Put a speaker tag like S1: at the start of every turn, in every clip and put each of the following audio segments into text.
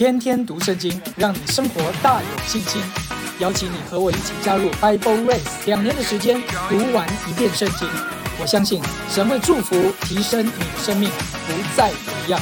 S1: 天天读圣经，让你生活大有信心。邀请你和我一起加入 Bible Race，两年的时间读完一遍圣经。我相信神会祝福、提升你的生命，不再一样。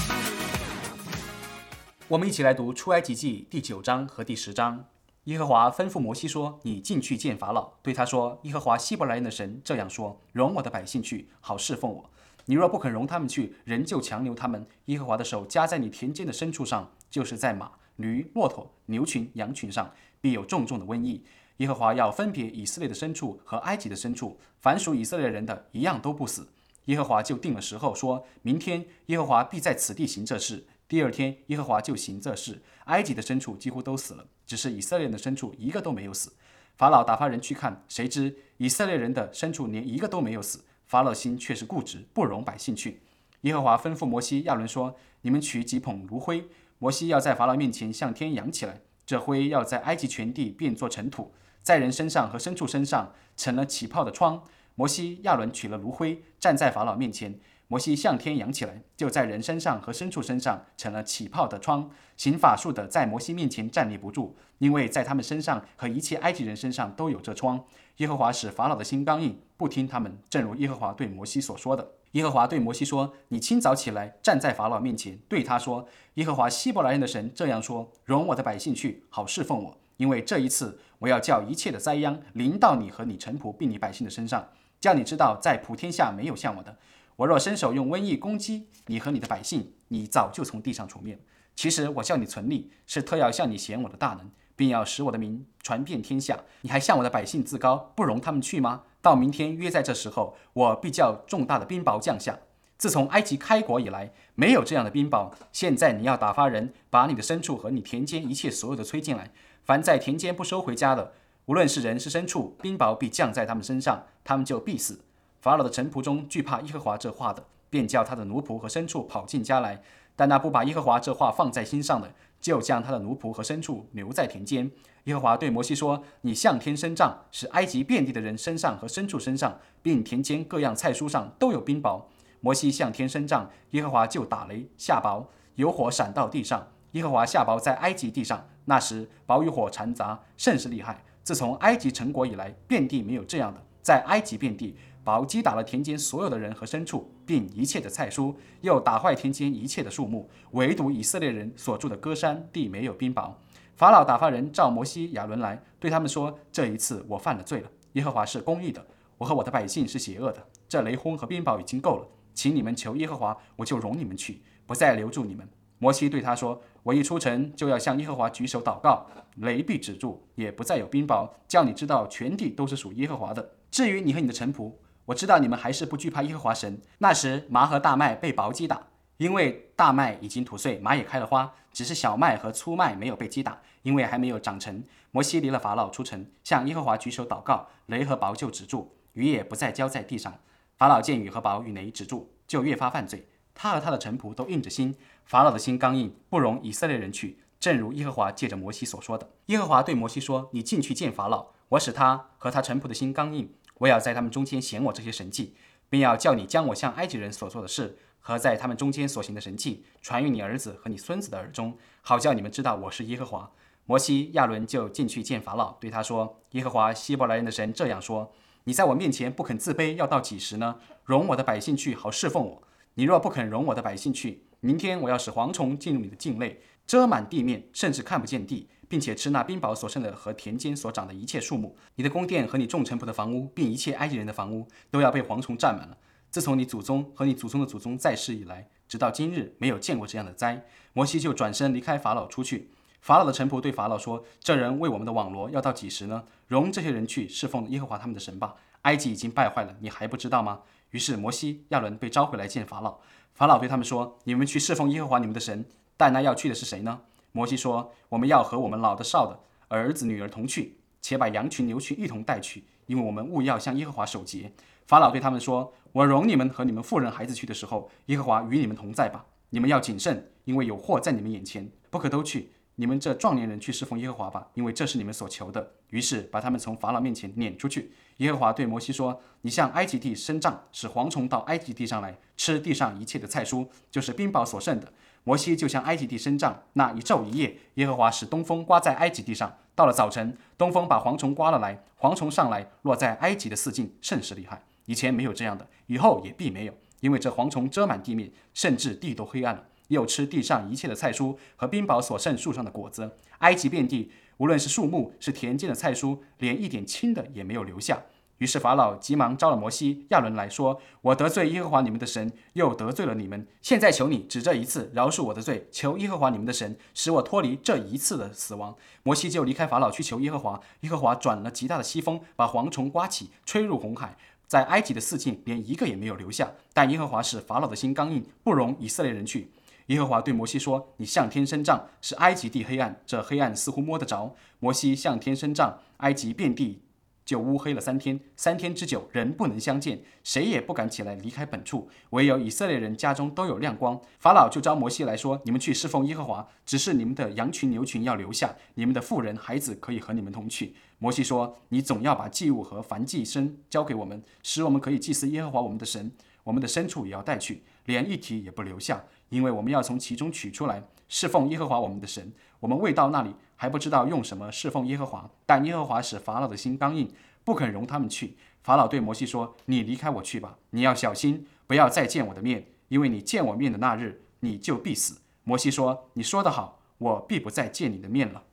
S2: 我们一起来读出埃及记第九章和第十章。耶和华吩咐摩西说：“你进去见法老，对他说：耶和华希伯来人的神这样说：容我的百姓去，好侍奉我。你若不肯容他们去，人就强留他们。耶和华的手加在你田间的牲畜上，就是在马、驴、骆驼、牛群、羊群上，必有重重的瘟疫。耶和华要分别以色列的牲畜和埃及的牲畜，凡属以色列人的，一样都不死。耶和华就定了时候，说明天耶和华必在此地行这事。第二天，耶和华就行这事。埃及的牲畜几乎都死了，只是以色列人的牲畜一个都没有死。法老打发人去看，谁知以色列人的牲畜连一个都没有死。法老心却是固执，不容百姓去。耶和华吩咐摩西、亚伦说：“你们取几捧炉灰，摩西要在法老面前向天扬起来，这灰要在埃及全地变作尘土，在人身上和牲畜身上成了起泡的疮。”摩西、亚伦取了炉灰，站在法老面前。摩西向天扬起来，就在人身上和牲畜身上成了起泡的疮。行法术的在摩西面前站立不住，因为在他们身上和一切埃及人身上都有这疮。耶和华使法老的心刚硬，不听他们，正如耶和华对摩西所说的。耶和华对摩西说：“你清早起来，站在法老面前，对他说：耶和华希伯来人的神这样说：容我的百姓去，好侍奉我，因为这一次我要叫一切的灾殃临到你和你臣仆并你百姓的身上，叫你知道，在普天下没有像我的。”我若伸手用瘟疫攻击你和你的百姓，你早就从地上除灭。其实我叫你存立，是特要向你显我的大能，并要使我的名传遍天下。你还向我的百姓自高，不容他们去吗？到明天约在这时候，我必叫重大的冰雹降下。自从埃及开国以来，没有这样的冰雹。现在你要打发人，把你的牲畜和你田间一切所有的催进来。凡在田间不收回家的，无论是人是牲畜，冰雹必降在他们身上，他们就必死。法老的臣仆中惧怕耶和华这话的，便叫他的奴仆和牲畜跑进家来；但那不把耶和华这话放在心上的，就将他的奴仆和牲畜留在田间。耶和华对摩西说：“你向天伸杖，使埃及遍地的人身上和牲畜身上，并田间各样菜蔬上都有冰雹。”摩西向天伸杖，耶和华就打雷下雹，有火闪到地上。耶和华下雹在埃及地上，那时雹与火缠杂，甚是厉害。自从埃及成国以来，遍地没有这样的，在埃及遍地。雹击打了田间所有的人和牲畜，并一切的菜蔬，又打坏田间一切的树木，唯独以色列人所住的歌山地没有冰雹。法老打发人召摩西、亚伦来，对他们说：“这一次我犯了罪了。耶和华是公义的，我和我的百姓是邪恶的。这雷轰和冰雹已经够了，请你们求耶和华，我就容你们去，不再留住你们。”摩西对他说：“我一出城就要向耶和华举手祷告，雷必止住，也不再有冰雹，叫你知道全地都是属耶和华的。至于你和你的臣仆，”我知道你们还是不惧怕耶和华神。那时麻和大麦被雹击打，因为大麦已经吐穗，麻也开了花，只是小麦和粗麦没有被击打，因为还没有长成。摩西离了法老出城，向耶和华举手祷告，雷和雹就止住，雨也不再浇在地上。法老见雨和雹与雷止住，就越发犯罪。他和他的臣仆都硬着心，法老的心刚硬，不容以色列人去，正如耶和华借着摩西所说的。耶和华对摩西说：“你进去见法老，我使他和他臣仆的心刚硬。”我要在他们中间显我这些神迹，并要叫你将我向埃及人所做的事和在他们中间所行的神迹传于你儿子和你孙子的耳中，好叫你们知道我是耶和华。摩西、亚伦就进去见法老，对他说：“耶和华希伯来人的神这样说：你在我面前不肯自卑，要到几时呢？容我的百姓去，好侍奉我。你若不肯容我的百姓去，明天我要使蝗虫进入你的境内，遮满地面，甚至看不见地。”并且吃那冰雹所剩的和田间所长的一切树木，你的宫殿和你众臣仆的房屋，并一切埃及人的房屋，都要被蝗虫占满了。自从你祖宗和你祖宗的祖宗在世以来，直到今日，没有见过这样的灾。摩西就转身离开法老出去。法老的臣仆对法老说：“这人为我们的网罗要到几时呢？容这些人去侍奉耶和华他们的神吧。埃及已经败坏了，你还不知道吗？”于是摩西、亚伦被召回来见法老。法老对他们说：“你们去侍奉耶和华你们的神，但那要去的是谁呢？”摩西说：“我们要和我们老的少的儿子女儿同去，且把羊群牛群一同带去，因为我们务要向耶和华守节。”法老对他们说：“我容你们和你们妇人孩子去的时候，耶和华与你们同在吧。你们要谨慎，因为有祸在你们眼前，不可都去。你们这壮年人去侍奉耶和华吧，因为这是你们所求的。”于是把他们从法老面前撵出去。耶和华对摩西说：“你向埃及地伸杖，使蝗虫到埃及地上来吃地上一切的菜蔬，就是冰雹所剩的。”摩西就向埃及地伸杖，那一昼一夜，耶和华使东风刮在埃及地上。到了早晨，东风把蝗虫刮了来，蝗虫上来落在埃及的四境，甚是厉害。以前没有这样的，以后也必没有，因为这蝗虫遮满地面，甚至地都黑暗了，又吃地上一切的菜蔬和冰雹所剩树上的果子。埃及遍地，无论是树木，是田间的菜蔬，连一点青的也没有留下。于是法老急忙招了摩西、亚伦来说：“我得罪耶和华你们的神，又得罪了你们。现在求你只这一次饶恕我的罪，求耶和华你们的神使我脱离这一次的死亡。”摩西就离开法老去求耶和华。耶和华转了极大的西风，把蝗虫刮起，吹入红海，在埃及的四境连一个也没有留下。但耶和华使法老的心刚硬，不容以色列人去。耶和华对摩西说：“你向天伸杖，使埃及地黑暗。这黑暗似乎摸得着。”摩西向天伸杖，埃及遍地。就乌黑了三天，三天之久，人不能相见，谁也不敢起来离开本处，唯有以色列人家中都有亮光。法老就召摩西来说：“你们去侍奉耶和华，只是你们的羊群牛群要留下，你们的妇人孩子可以和你们同去。”摩西说：“你总要把祭物和燔祭牲交给我们，使我们可以祭祀耶和华我们的神。我们的牲畜也要带去，连一蹄也不留下，因为我们要从其中取出来侍奉耶和华我们的神。我们未到那里。”还不知道用什么侍奉耶和华，但耶和华使法老的心刚硬，不肯容他们去。法老对摩西说：“你离开我去吧，你要小心，不要再见我的面，因为你见我面的那日，你就必死。”摩西说：“你说得好，我必不再见你的面了。”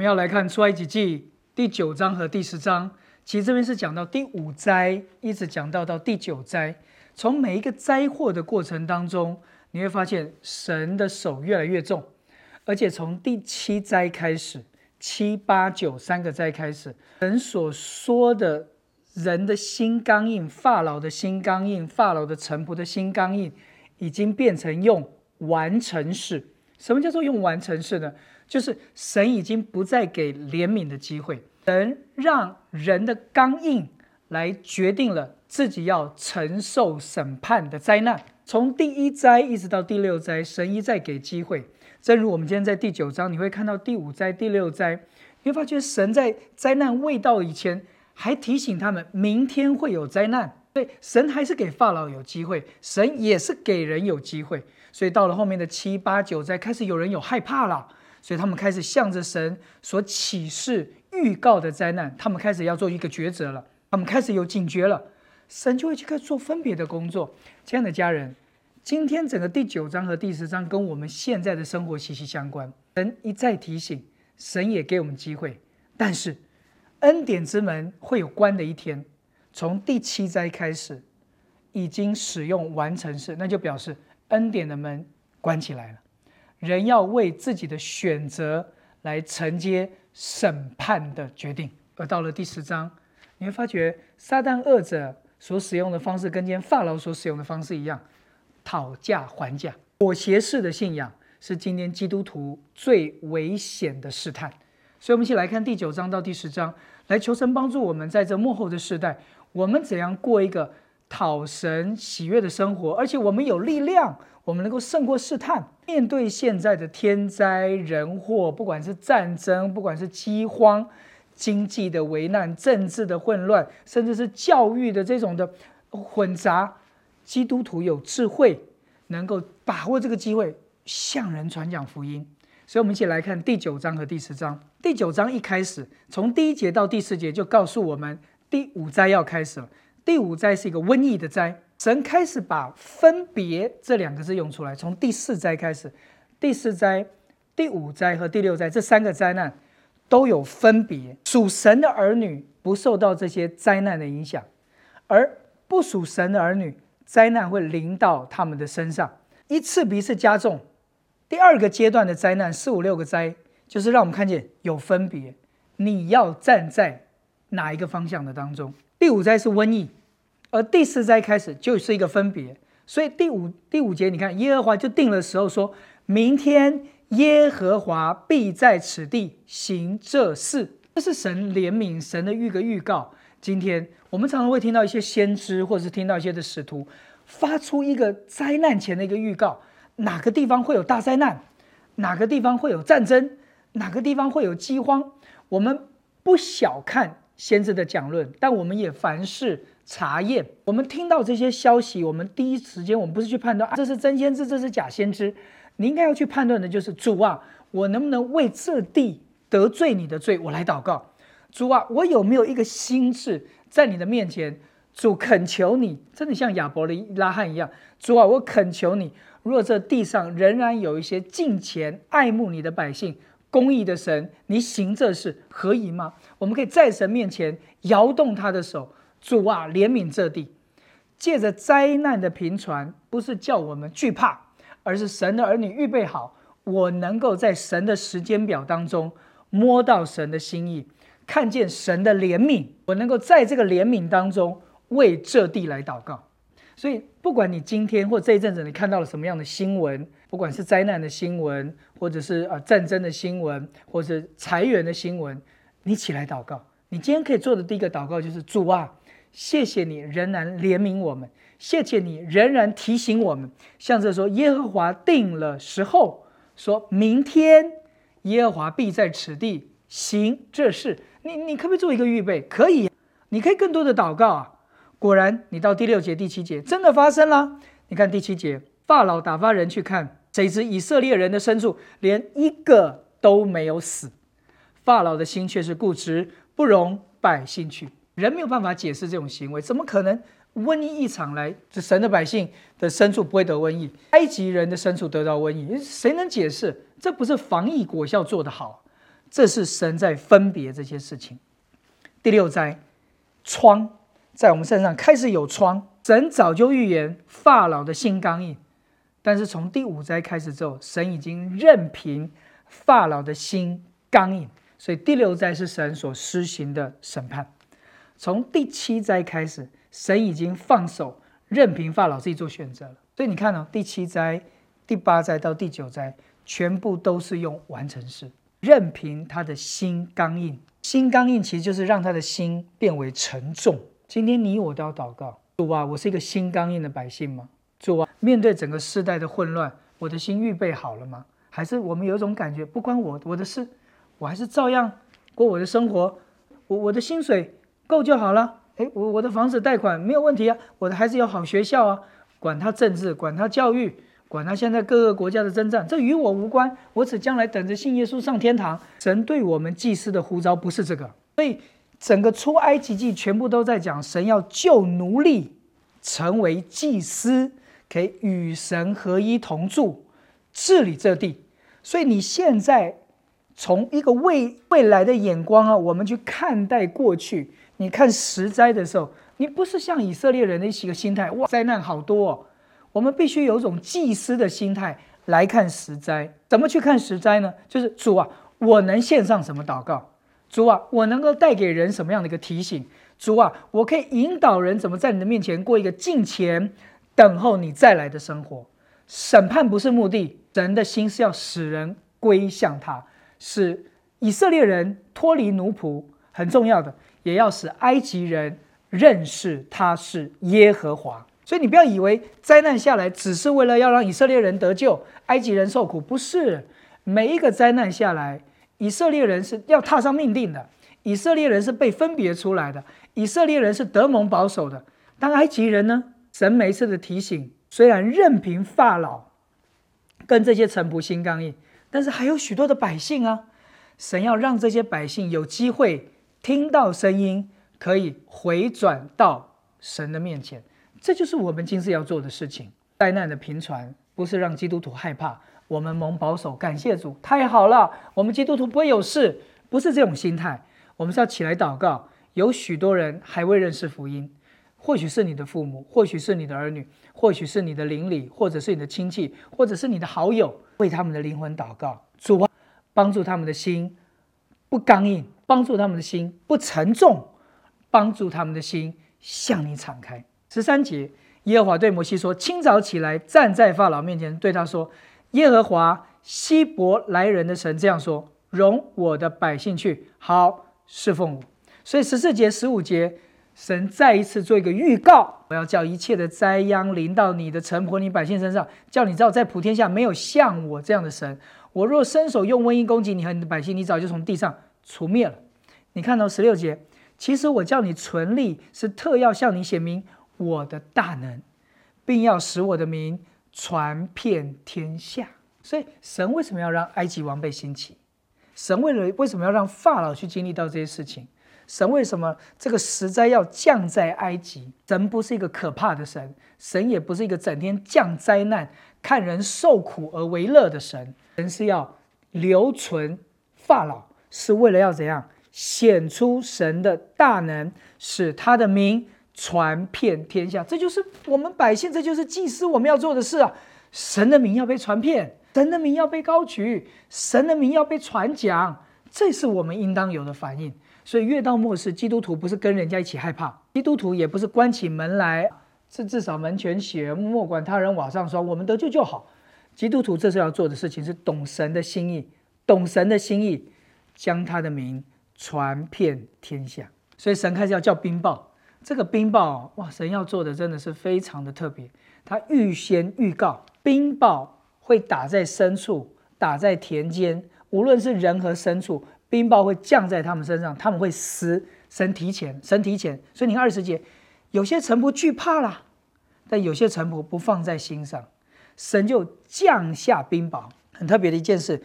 S1: 我们要来看出埃及记第九章和第十章，其实这边是讲到第五灾，一直讲到到第九灾。从每一个灾祸的过程当中，你会发现神的手越来越重，而且从第七灾开始，七八九三个灾开始，神所说的人的心刚硬，法老的心刚硬，法老的臣仆的心刚硬，已经变成用完成式。什么叫做用完成式呢？就是神已经不再给怜悯的机会，神让人的刚硬来决定了。自己要承受审判的灾难，从第一灾一直到第六灾，神一再给机会。正如我们今天在第九章，你会看到第五灾、第六灾，你会发觉神在灾难未到以前，还提醒他们明天会有灾难。对，神还是给法老有机会，神也是给人有机会。所以到了后面的七八九灾，开始有人有害怕了，所以他们开始向着神所启示、预告的灾难，他们开始要做一个抉择了，他们开始有警觉了。神就会去开始做分别的工作。亲爱的家人，今天整个第九章和第十章跟我们现在的生活息息相关。神一再提醒，神也给我们机会，但是恩典之门会有关的一天。从第七灾开始，已经使用完成式，那就表示恩典的门关起来了。人要为自己的选择来承接审判的决定。而到了第十章，你会发觉撒旦恶者。所使用的方式跟今天法老所使用的方式一样，讨价还价、妥协式的信仰是今天基督徒最危险的试探。所以，我们一起来看第九章到第十章，来求神帮助我们，在这幕后的时代，我们怎样过一个讨神喜悦的生活，而且我们有力量，我们能够胜过试探，面对现在的天灾人祸，不管是战争，不管是饥荒。经济的危难、政治的混乱，甚至是教育的这种的混杂，基督徒有智慧，能够把握这个机会向人传讲福音。所以，我们一起来看第九章和第十章。第九章一开始，从第一节到第四节就告诉我们，第五灾要开始了。第五灾是一个瘟疫的灾，神开始把“分别”这两个字用出来。从第四灾开始，第四灾、第五灾和第六灾这三个灾难。都有分别，属神的儿女不受到这些灾难的影响，而不属神的儿女，灾难会临到他们的身上，一次比一次加重。第二个阶段的灾难，四五六个灾，就是让我们看见有分别，你要站在哪一个方向的当中。第五灾是瘟疫，而第四灾开始就是一个分别，所以第五第五节，你看耶和华就定了时候，说明天。耶和华必在此地行这事，这是神怜悯神的预个预告。今天我们常常会听到一些先知，或者是听到一些的使徒，发出一个灾难前的一个预告：哪个地方会有大灾难，哪个地方会有战争，哪个地方会有饥荒。我们不小看先知的讲论，但我们也凡事查验。我们听到这些消息，我们第一时间我们不是去判断啊，这是真先知，这是假先知。你应该要去判断的就是主啊，我能不能为这地得罪你的罪，我来祷告。主啊，我有没有一个心智在你的面前？主恳求你，真的像亚伯拉罕一样。主啊，我恳求你，若这地上仍然有一些敬虔爱慕你的百姓，公义的神，你行这事何以吗？我们可以在神面前摇动他的手。主啊，怜悯这地，借着灾难的频传，不是叫我们惧怕，而是神的儿女预备好，我能够在神的时间表当中摸到神的心意。看见神的怜悯，我能够在这个怜悯当中为这地来祷告。所以，不管你今天或这一阵子你看到了什么样的新闻，不管是灾难的新闻，或者是啊战争的新闻，或者是裁员的新闻，你起来祷告。你今天可以做的第一个祷告就是：主啊，谢谢你仍然怜悯我们，谢谢你仍然提醒我们。像这说，耶和华定了时候，说明天耶和华必在此地行这事。你你可不可以做一个预备？可以，你可以更多的祷告啊！果然，你到第六节、第七节真的发生了。你看第七节，法老打发人去看，谁知以色列人的牲畜连一个都没有死。法老的心却是固执，不容百姓去。人没有办法解释这种行为，怎么可能瘟疫一场来，这神的百姓的牲畜不会得瘟疫，埃及人的牲畜得到瘟疫？谁能解释？这不是防疫果效做得好？这是神在分别这些事情。第六灾，疮在我们身上开始有疮。神早就预言法老的心刚硬，但是从第五灾开始之后，神已经任凭法老的心刚硬，所以第六灾是神所施行的审判。从第七灾开始，神已经放手任凭法老自己做选择了。所以你看哦，第七灾、第八灾到第九灾，全部都是用完成式。任凭他的心刚硬，心刚硬其实就是让他的心变为沉重。今天你我都要祷告，主啊，我是一个心刚硬的百姓吗？主啊，面对整个时代的混乱，我的心预备好了吗？还是我们有一种感觉，不关我我的事，我还是照样过我的生活，我我的薪水够就好了。诶，我我的房子贷款没有问题啊，我的孩子有好学校啊，管他政治，管他教育。管他现在各个国家的征战，这与我无关。我只将来等着信耶稣上天堂。神对我们祭司的呼召不是这个，所以整个出埃及记全部都在讲神要救奴隶，成为祭司，可以与神合一同住，治理这地。所以你现在从一个未未来的眼光啊，我们去看待过去。你看十灾的时候，你不是像以色列人的一个心态，哇，灾难好多。哦。我们必须有一种祭司的心态来看十灾。怎么去看十灾呢？就是主啊，我能献上什么祷告？主啊，我能够带给人什么样的一个提醒？主啊，我可以引导人怎么在你的面前过一个敬虔、等候你再来的生活。审判不是目的，人的心是要使人归向他，使以色列人脱离奴仆，很重要的，也要使埃及人认识他是耶和华。所以你不要以为灾难下来只是为了要让以色列人得救，埃及人受苦，不是每一个灾难下来，以色列人是要踏上命定的，以色列人是被分别出来的，以色列人是德蒙保守的。当埃及人呢？神每次的提醒，虽然任凭法老跟这些臣仆心刚硬，但是还有许多的百姓啊，神要让这些百姓有机会听到声音，可以回转到神的面前。这就是我们今世要做的事情。灾难的频传不是让基督徒害怕，我们蒙保守，感谢主，太好了，我们基督徒不会有事，不是这种心态。我们是要起来祷告。有许多人还未认识福音，或许是你的父母，或许是你的儿女，或许是你的邻里，或者是你的亲戚，或者是你的好友，为他们的灵魂祷告，主啊，帮助他们的心不刚硬，帮助他们的心不沉重，帮助他们的心向你敞开。十三节，耶和华对摩西说：“清早起来，站在法老面前，对他说：‘耶和华希伯来人的神这样说：容我的百姓去，好侍奉我。’所以十四节、十五节，神再一次做一个预告：我要叫一切的灾殃临到你的臣仆、你百姓身上，叫你知道，在普天下没有像我这样的神。我若伸手用瘟疫攻击你和你的百姓，你早就从地上除灭了。你看到十六节。”其实我叫你存立，是特要向你显明我的大能，并要使我的名传遍天下。所以，神为什么要让埃及王被兴起？神为了为什么要让法老去经历到这些事情？神为什么这个实灾要降在埃及？神不是一个可怕的神，神也不是一个整天降灾难、看人受苦而为乐的神。神是要留存法老，是为了要怎样显出神的大能，使他的名传遍天下。这就是我们百姓，这就是祭司我们要做的事啊！神的名要被传遍。神的名要被高举，神的名要被传讲，这是我们应当有的反应。所以越到末世，基督徒不是跟人家一起害怕，基督徒也不是关起门来，至至少门前雪，莫管他人瓦上霜，我们得救就好。基督徒这是要做的事情，是懂神的心意，懂神的心意，将他的名传遍天下。所以神开始要叫冰雹，这个冰雹，哇，神要做的真的是非常的特别，他预先预告冰雹。会打在深处，打在田间，无论是人和牲畜，冰雹会降在他们身上，他们会死。神提前，神提前，所以你看二十节，有些臣仆惧怕了，但有些臣仆不放在心上，神就降下冰雹。很特别的一件事，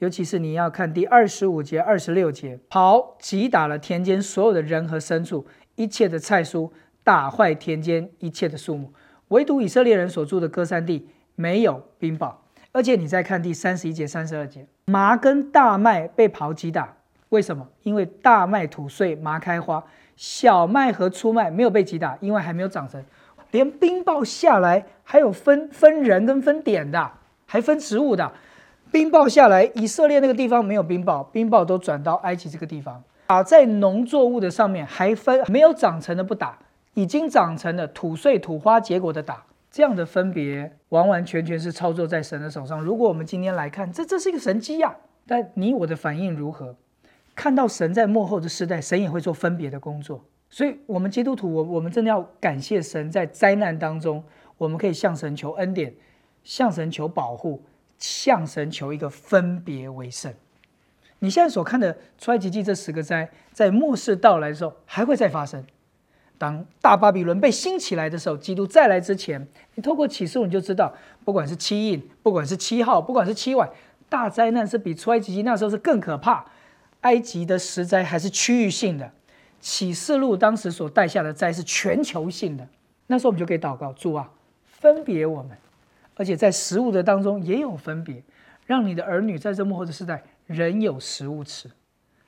S1: 尤其是你要看第二十五节、二十六节，刨击打了田间所有的人和牲畜，一切的菜蔬，打坏田间一切的树木，唯独以色列人所住的歌山地。没有冰雹，而且你再看第三十一节、三十二节，麻跟大麦被刨击打，为什么？因为大麦吐穗，麻开花；小麦和粗麦没有被击打，因为还没有长成。连冰雹下来，还有分分人跟分点的，还分植物的。冰雹下来，以色列那个地方没有冰雹，冰雹都转到埃及这个地方，打在农作物的上面，还分没有长成的不打，已经长成的吐穗、吐花结果的打。这样的分别完完全全是操作在神的手上。如果我们今天来看，这这是一个神机呀。但你我的反应如何？看到神在幕后的时代，神也会做分别的工作。所以，我们基督徒，我我们真的要感谢神，在灾难当中，我们可以向神求恩典，向神求保护，向神求一个分别为圣。你现在所看的出埃及记这十个灾，在末世到来的时候，还会再发生。当大巴比伦被兴起来的时候，基督再来之前，你透过启示录你就知道，不管是七印，不管是七号，不管是七晚，大灾难是比出埃及记那时候是更可怕。埃及的十灾还是区域性的，启示录当时所带下的灾是全球性的。那时候我们就可以祷告，主啊，分别我们，而且在食物的当中也有分别，让你的儿女在这幕后的时代人有食物吃。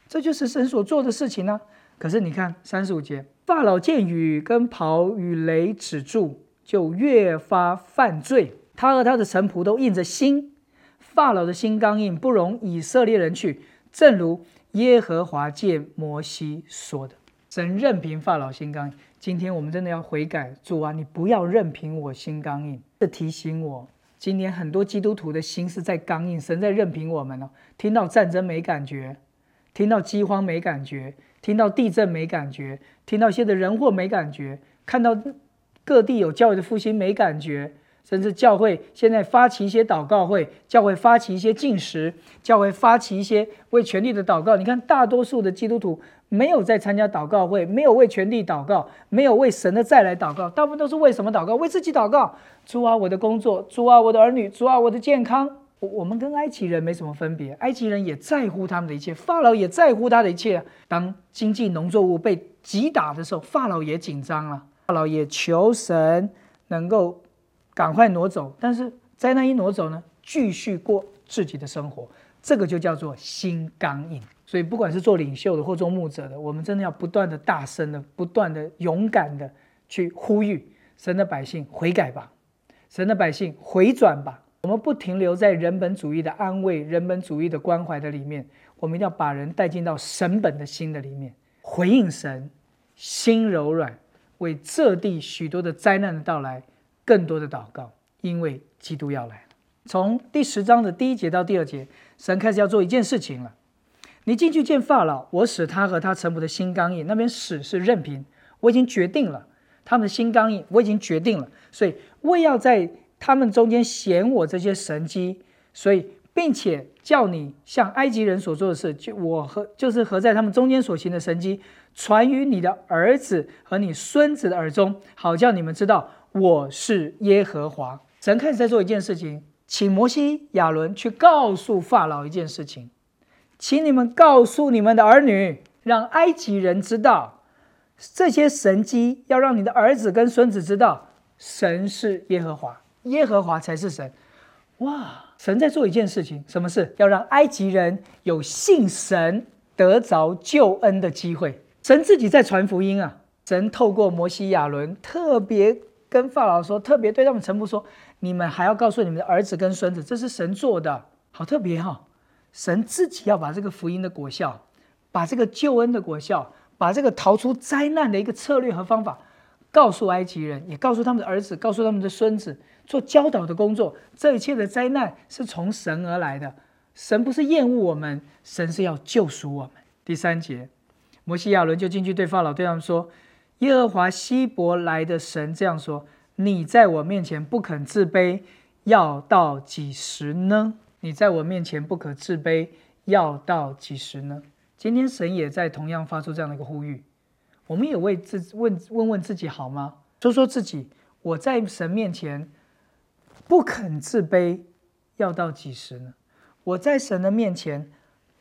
S1: 这就是神所做的事情呢。可是你看三十五节。法老见雨跟雹与雷止住，就越发犯罪。他和他的臣仆都硬着心。法老的心刚硬，不容以色列人去。正如耶和华见摩西说的：“神任凭法老心刚硬。”今天我们真的要悔改，主啊，你不要任凭我心刚硬。这提醒我，今天很多基督徒的心是在刚硬，神在任凭我们哦。听到战争没感觉，听到饥荒没感觉。听到地震没感觉，听到现在人祸没感觉，看到各地有教会的复兴没感觉，甚至教会现在发起一些祷告会，教会发起一些进食，教会发起一些为权力的祷告。你看，大多数的基督徒没有在参加祷告会，没有为权力祷告，没有为神的再来祷告，大部分都是为什么祷告？为自己祷告。主啊，我的工作；主啊，我的儿女；主啊，我的健康。我我们跟埃及人没什么分别，埃及人也在乎他们的一切，法老也在乎他的一切。当经济农作物被击打的时候，法老也紧张了，法老也求神能够赶快挪走。但是灾难一挪走呢，继续过自己的生活，这个就叫做心刚硬。所以不管是做领袖的或做牧者的，我们真的要不断的大声的、不断的勇敢的去呼吁神的百姓悔改吧，神的百姓回转吧。我们不停留在人本主义的安慰、人本主义的关怀的里面，我们一定要把人带进到神本的心的里面，回应神，心柔软，为这地许多的灾难的到来更多的祷告，因为基督要来了。从第十章的第一节到第二节，神开始要做一件事情了。你进去见法老，我使他和他臣仆的心刚硬。那边使是任凭，我已经决定了他们的心刚硬，我已经决定了，所以为要在。他们中间显我这些神机，所以并且叫你像埃及人所做的事，就我和就是和在他们中间所行的神机，传于你的儿子和你孙子的耳中，好叫你们知道我是耶和华。神开始在做一件事情，请摩西、亚伦去告诉法老一件事情，请你们告诉你们的儿女，让埃及人知道这些神迹，要让你的儿子跟孙子知道，神是耶和华，耶和华才是神。哇！神在做一件事情，什么事？要让埃及人有信神得着救恩的机会。神自己在传福音啊！神透过摩西、亚伦，特别跟法老说，特别对他们臣仆说：“你们还要告诉你们的儿子跟孙子，这是神做的，好特别哈！神自己要把这个福音的果效，把这个救恩的果效，把这个逃出灾难的一个策略和方法，告诉埃及人，也告诉他们的儿子，告诉他们的孙子。”做教导的工作，这一切的灾难是从神而来的。神不是厌恶我们，神是要救赎我们。第三节，摩西亚伦就进去对法老对他们说：“耶和华希伯来的神这样说：你在我面前不肯自卑，要到几时呢？你在我面前不可自卑，要到几时呢？”今天神也在同样发出这样的一个呼吁。我们也为自问问问自己好吗？说说自己，我在神面前。不肯自卑，要到几时呢？我在神的面前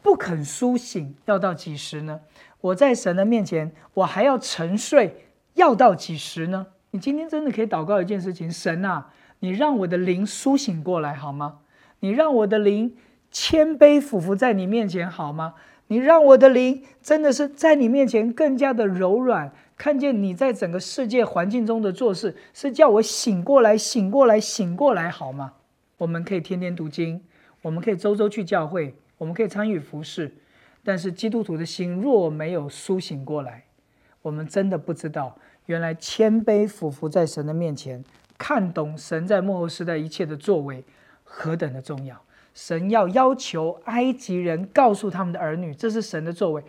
S1: 不肯苏醒，要到几时呢？我在神的面前，我还要沉睡，要到几时呢？你今天真的可以祷告一件事情：神啊，你让我的灵苏醒过来好吗？你让我的灵谦卑俯伏在你面前好吗？你让我的灵真的是在你面前更加的柔软。看见你在整个世界环境中的做事，是叫我醒过来，醒过来，醒过来，好吗？我们可以天天读经，我们可以周周去教会，我们可以参与服饰，但是基督徒的心若没有苏醒过来，我们真的不知道，原来谦卑俯伏在神的面前，看懂神在幕后时代一切的作为何等的重要。神要要求埃及人告诉他们的儿女，这是神的作为，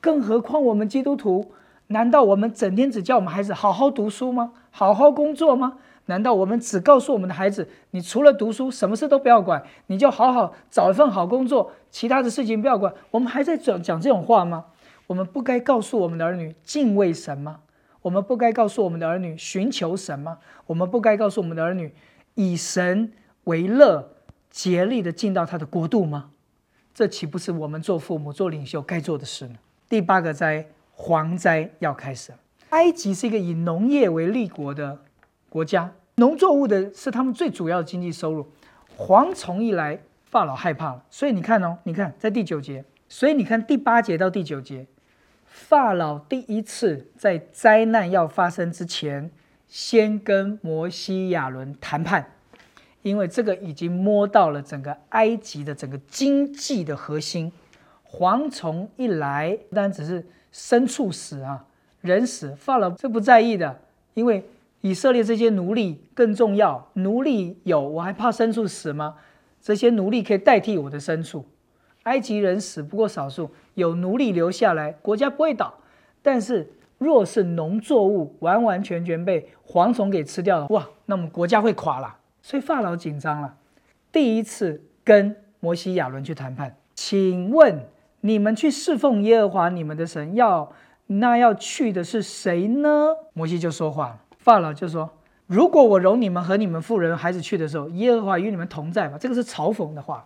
S1: 更何况我们基督徒。难道我们整天只叫我们孩子好好读书吗？好好工作吗？难道我们只告诉我们的孩子，你除了读书，什么事都不要管，你就好好找一份好工作，其他的事情不要管？我们还在讲讲这种话吗？我们不该告诉我们的儿女敬畏神吗？我们不该告诉我们的儿女寻求神吗？我们不该告诉我们的儿女以神为乐，竭力的进到他的国度吗？这岂不是我们做父母、做领袖该做的事呢？第八个灾。蝗灾要开始了。埃及是一个以农业为立国的国家，农作物的是他们最主要的经济收入。蝗虫一来，法老害怕了。所以你看哦，你看在第九节，所以你看第八节到第九节，法老第一次在灾难要发生之前，先跟摩西亚伦谈判，因为这个已经摸到了整个埃及的整个经济的核心。蝗虫一来，不单只是。牲畜死啊，人死，法老这不在意的，因为以色列这些奴隶更重要。奴隶有，我还怕牲畜死吗？这些奴隶可以代替我的牲畜。埃及人死不过少数，有奴隶留下来，国家不会倒。但是若是农作物完完全全被蝗虫给吃掉了，哇，那么国家会垮了。所以法老紧张了，第一次跟摩西亚伦去谈判，请问。你们去侍奉耶和华你们的神，要那要去的是谁呢？摩西就说话了，法老就说：“如果我容你们和你们妇人孩子去的时候，耶和华与你们同在吗？”这个是嘲讽的话。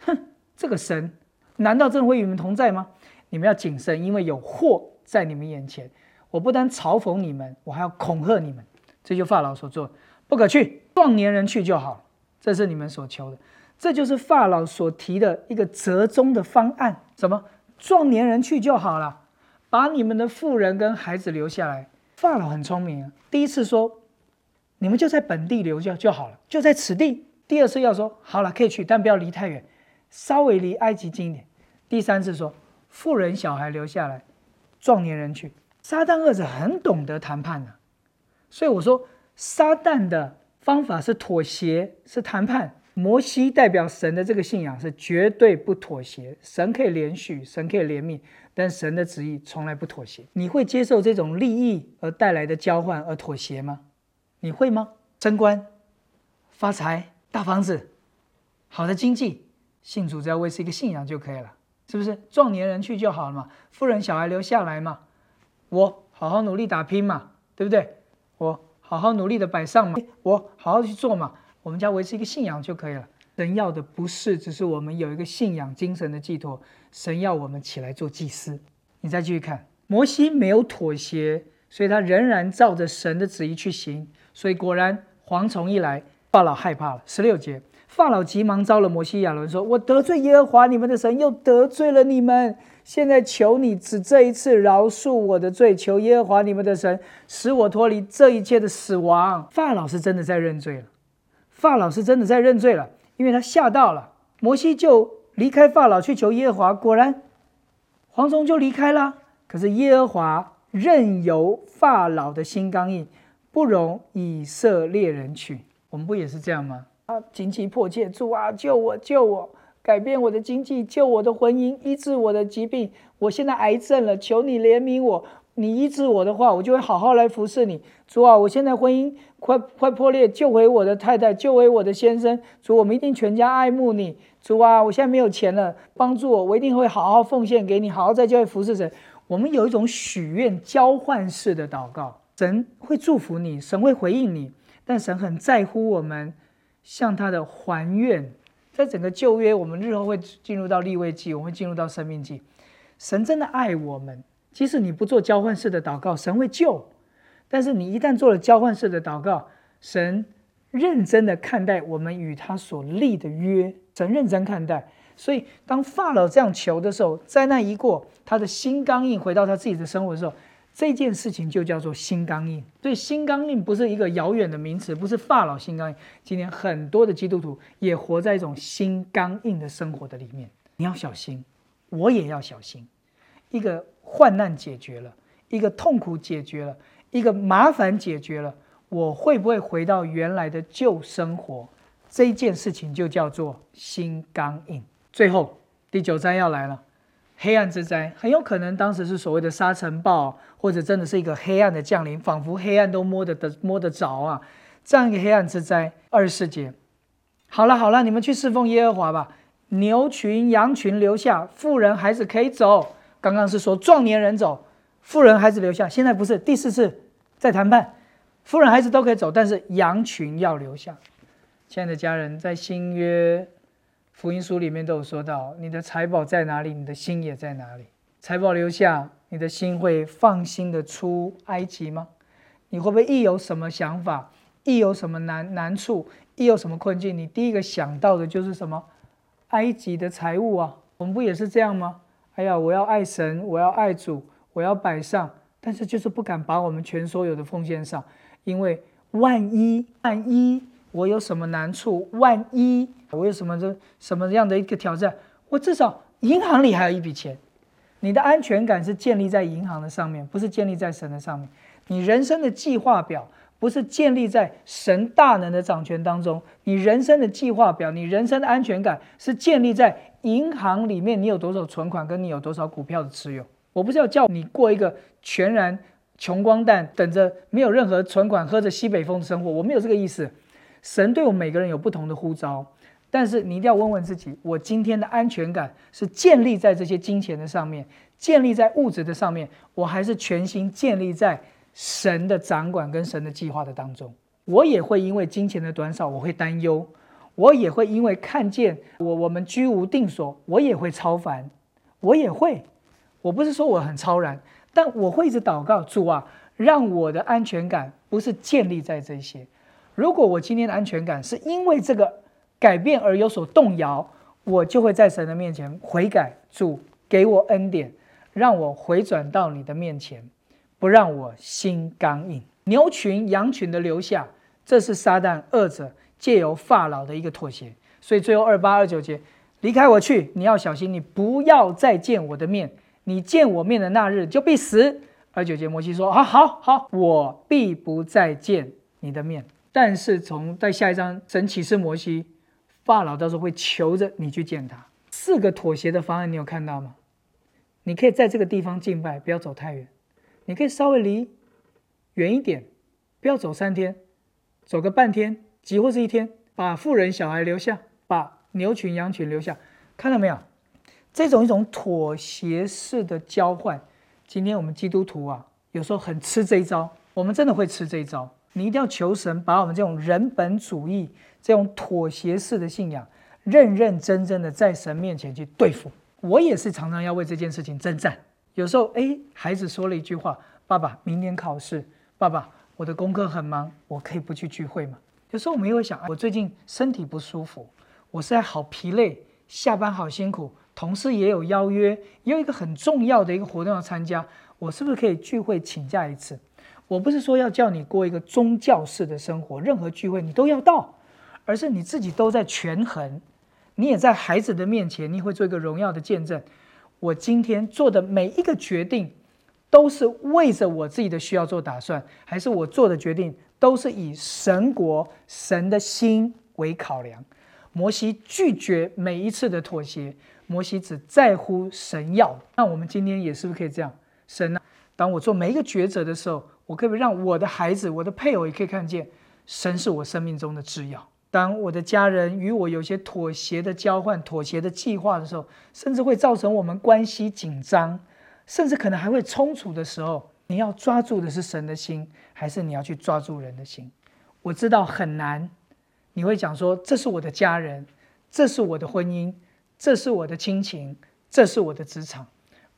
S1: 哼，这个神难道真的会与你们同在吗？你们要谨慎，因为有祸在你们眼前。我不单嘲讽你们，我还要恐吓你们。这就法老所做，不可去，壮年人去就好。这是你们所求的。这就是法老所提的一个折中的方案，什么壮年人去就好了，把你们的妇人跟孩子留下来。法老很聪明，第一次说你们就在本地留下就好了，就在此地。第二次要说好了可以去，但不要离太远，稍微离埃及近一点。第三次说妇人小孩留下来，壮年人去。撒旦二者很懂得谈判的，所以我说撒旦的方法是妥协，是谈判。摩西代表神的这个信仰是绝对不妥协，神可以连续，神可以怜悯，但神的旨意从来不妥协。你会接受这种利益而带来的交换而妥协吗？你会吗？升官、发财、大房子、好的经济，信主只要维持一个信仰就可以了，是不是？壮年人去就好了嘛，富人小孩留下来嘛，我好好努力打拼嘛，对不对？好好努力的摆上嘛，我好好去做嘛，我们家维持一个信仰就可以了。神要的不是只是我们有一个信仰精神的寄托，神要我们起来做祭司。你再继续看，摩西没有妥协，所以他仍然照着神的旨意去行。所以果然，蝗虫一来，法老害怕了。十六节，法老急忙招了摩西亚伦，说：“我得罪耶和华你们的神，又得罪了你们。现在求你只这一次饶恕我的罪，求耶和华你们的神使我脱离这一切的死亡。”法老是真的在认罪了，法老是真的在认罪了。因为他吓到了，摩西就离开法老去求耶和华，果然蝗虫就离开了。可是耶和华任由法老的心刚硬，不容以色列人去。我们不也是这样吗？啊，紧急迫切，主啊，救我，救我，改变我的经济，救我的婚姻，医治我的疾病。我现在癌症了，求你怜悯我。你医治我的话，我就会好好来服侍你。主啊，我现在婚姻快快破裂，救回我的太太，救回我的先生。主，我们一定全家爱慕你。主啊，我现在没有钱了，帮助我，我一定会好好奉献给你，好好在教会服侍神。我们有一种许愿交换式的祷告，神会祝福你，神会回应你，但神很在乎我们向他的还愿。在整个旧约，我们日后会进入到立位记，我们会进入到生命记。神真的爱我们。即使你不做交换式的祷告，神会救；但是你一旦做了交换式的祷告，神认真的看待我们与他所立的约，神认真看待。所以当法老这样求的时候，灾难一过，他的心刚硬，回到他自己的生活的时候，这件事情就叫做心刚硬。所以心刚硬不是一个遥远的名词，不是法老心刚硬。今天很多的基督徒也活在一种心刚硬的生活的里面，你要小心，我也要小心。一个患难解决了，一个痛苦解决了，一个麻烦解决了，我会不会回到原来的旧生活？这件事情就叫做心刚硬。最后第九章要来了，黑暗之灾，很有可能当时是所谓的沙尘暴，或者真的是一个黑暗的降临，仿佛黑暗都摸得得摸得着啊！这样一个黑暗之灾。二十四节，好了好了，你们去侍奉耶和华吧，牛群羊群留下，富人孩子可以走。刚刚是说壮年人走，富人孩子留下。现在不是第四次在谈判，富人孩子都可以走，但是羊群要留下。亲爱的家人，在新约福音书里面都有说到：你的财宝在哪里，你的心也在哪里。财宝留下，你的心会放心的出埃及吗？你会不会一有什么想法，一有什么难难处，一有什么困境，你第一个想到的就是什么？埃及的财物啊？我们不也是这样吗？哎呀，我要爱神，我要爱主，我要摆上，但是就是不敢把我们全所有的奉献上，因为万一万一我有什么难处，万一我有什么这什么样的一个挑战，我至少银行里还有一笔钱。你的安全感是建立在银行的上面，不是建立在神的上面。你人生的计划表不是建立在神大能的掌权当中，你人生的计划表，你人生的安全感是建立在。银行里面你有多少存款，跟你有多少股票的持有？我不是要叫你过一个全然穷光蛋，等着没有任何存款，喝着西北风的生活。我没有这个意思。神对我们每个人有不同的呼召，但是你一定要问问自己：我今天的安全感是建立在这些金钱的上面，建立在物质的上面，我还是全心建立在神的掌管跟神的计划的当中？我也会因为金钱的短少，我会担忧。我也会因为看见我我们居无定所，我也会超凡，我也会。我不是说我很超然，但我会一直祷告主啊，让我的安全感不是建立在这些。如果我今天的安全感是因为这个改变而有所动摇，我就会在神的面前悔改，主给我恩典，让我回转到你的面前，不让我心刚硬。牛群羊群的留下，这是撒旦二者。借由法老的一个妥协，所以最后二八二九节，离开我去，你要小心，你不要再见我的面，你见我面的那日就必死。二九节，摩西说：啊，好好，我必不再见你的面。但是从在下一章，神启示摩西，法老到时候会求着你去见他。四个妥协的方案，你有看到吗？你可以在这个地方敬拜，不要走太远；你可以稍微离远一点，不要走三天，走个半天。几乎是一天，把富人小孩留下，把牛群羊群留下，看到没有？这种一种妥协式的交换，今天我们基督徒啊，有时候很吃这一招，我们真的会吃这一招。你一定要求神把我们这种人本主义、这种妥协式的信仰，认认真真的在神面前去对付。我也是常常要为这件事情征战。有时候，哎，孩子说了一句话：“爸爸，明年考试，爸爸，我的功课很忙，我可以不去聚会吗？”有时候我们也会想：我最近身体不舒服，我现在好疲累，下班好辛苦，同事也有邀约，也有一个很重要的一个活动要参加，我是不是可以聚会请假一次？我不是说要叫你过一个宗教式的生活，任何聚会你都要到，而是你自己都在权衡，你也在孩子的面前，你会做一个荣耀的见证。我今天做的每一个决定，都是为着我自己的需要做打算，还是我做的决定都是以神国、神的心为考量？摩西拒绝每一次的妥协，摩西只在乎神要。那我们今天也是不是可以这样？神呢？当我做每一个抉择的时候，我可以让我的孩子、我的配偶也可以看见，神是我生命中的挚要。当我的家人与我有些妥协的交换、妥协的计划的时候，甚至会造成我们关系紧张，甚至可能还会冲突的时候，你要抓住的是神的心，还是你要去抓住人的心？我知道很难，你会讲说：“这是我的家人，这是我的婚姻，这是我的亲情，这是我的职场。”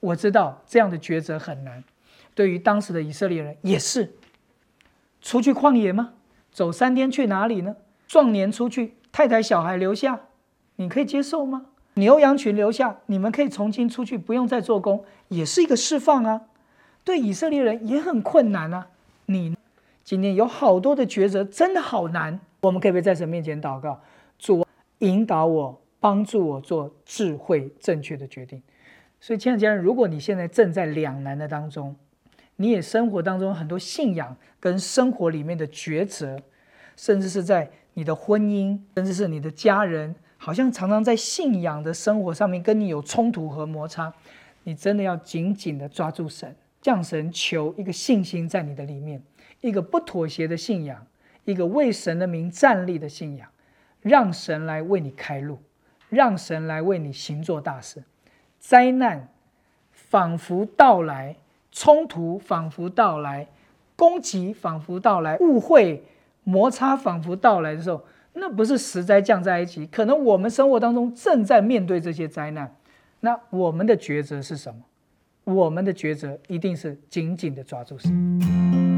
S1: 我知道这样的抉择很难。对于当时的以色列人也是，出去旷野吗？走三天去哪里呢？壮年出去，太太小孩留下，你可以接受吗？牛羊群留下，你们可以重新出去，不用再做工，也是一个释放啊。对以色列人也很困难啊。你今天有好多的抉择，真的好难。我们可不可以在神面前祷告，主引导我，帮助我做智慧正确的决定？所以，亲爱的家人，如果你现在正在两难的当中，你也生活当中很多信仰跟生活里面的抉择，甚至是在你的婚姻，甚至是你的家人，好像常常在信仰的生活上面跟你有冲突和摩擦，你真的要紧紧的抓住神，向神求一个信心在你的里面，一个不妥协的信仰，一个为神的名站立的信仰，让神来为你开路，让神来为你行做大事，灾难仿佛到来。冲突仿佛到来，攻击仿佛到来，误会、摩擦仿佛到来的时候，那不是时灾降在一起，可能我们生活当中正在面对这些灾难。那我们的抉择是什么？我们的抉择一定是紧紧的抓住神。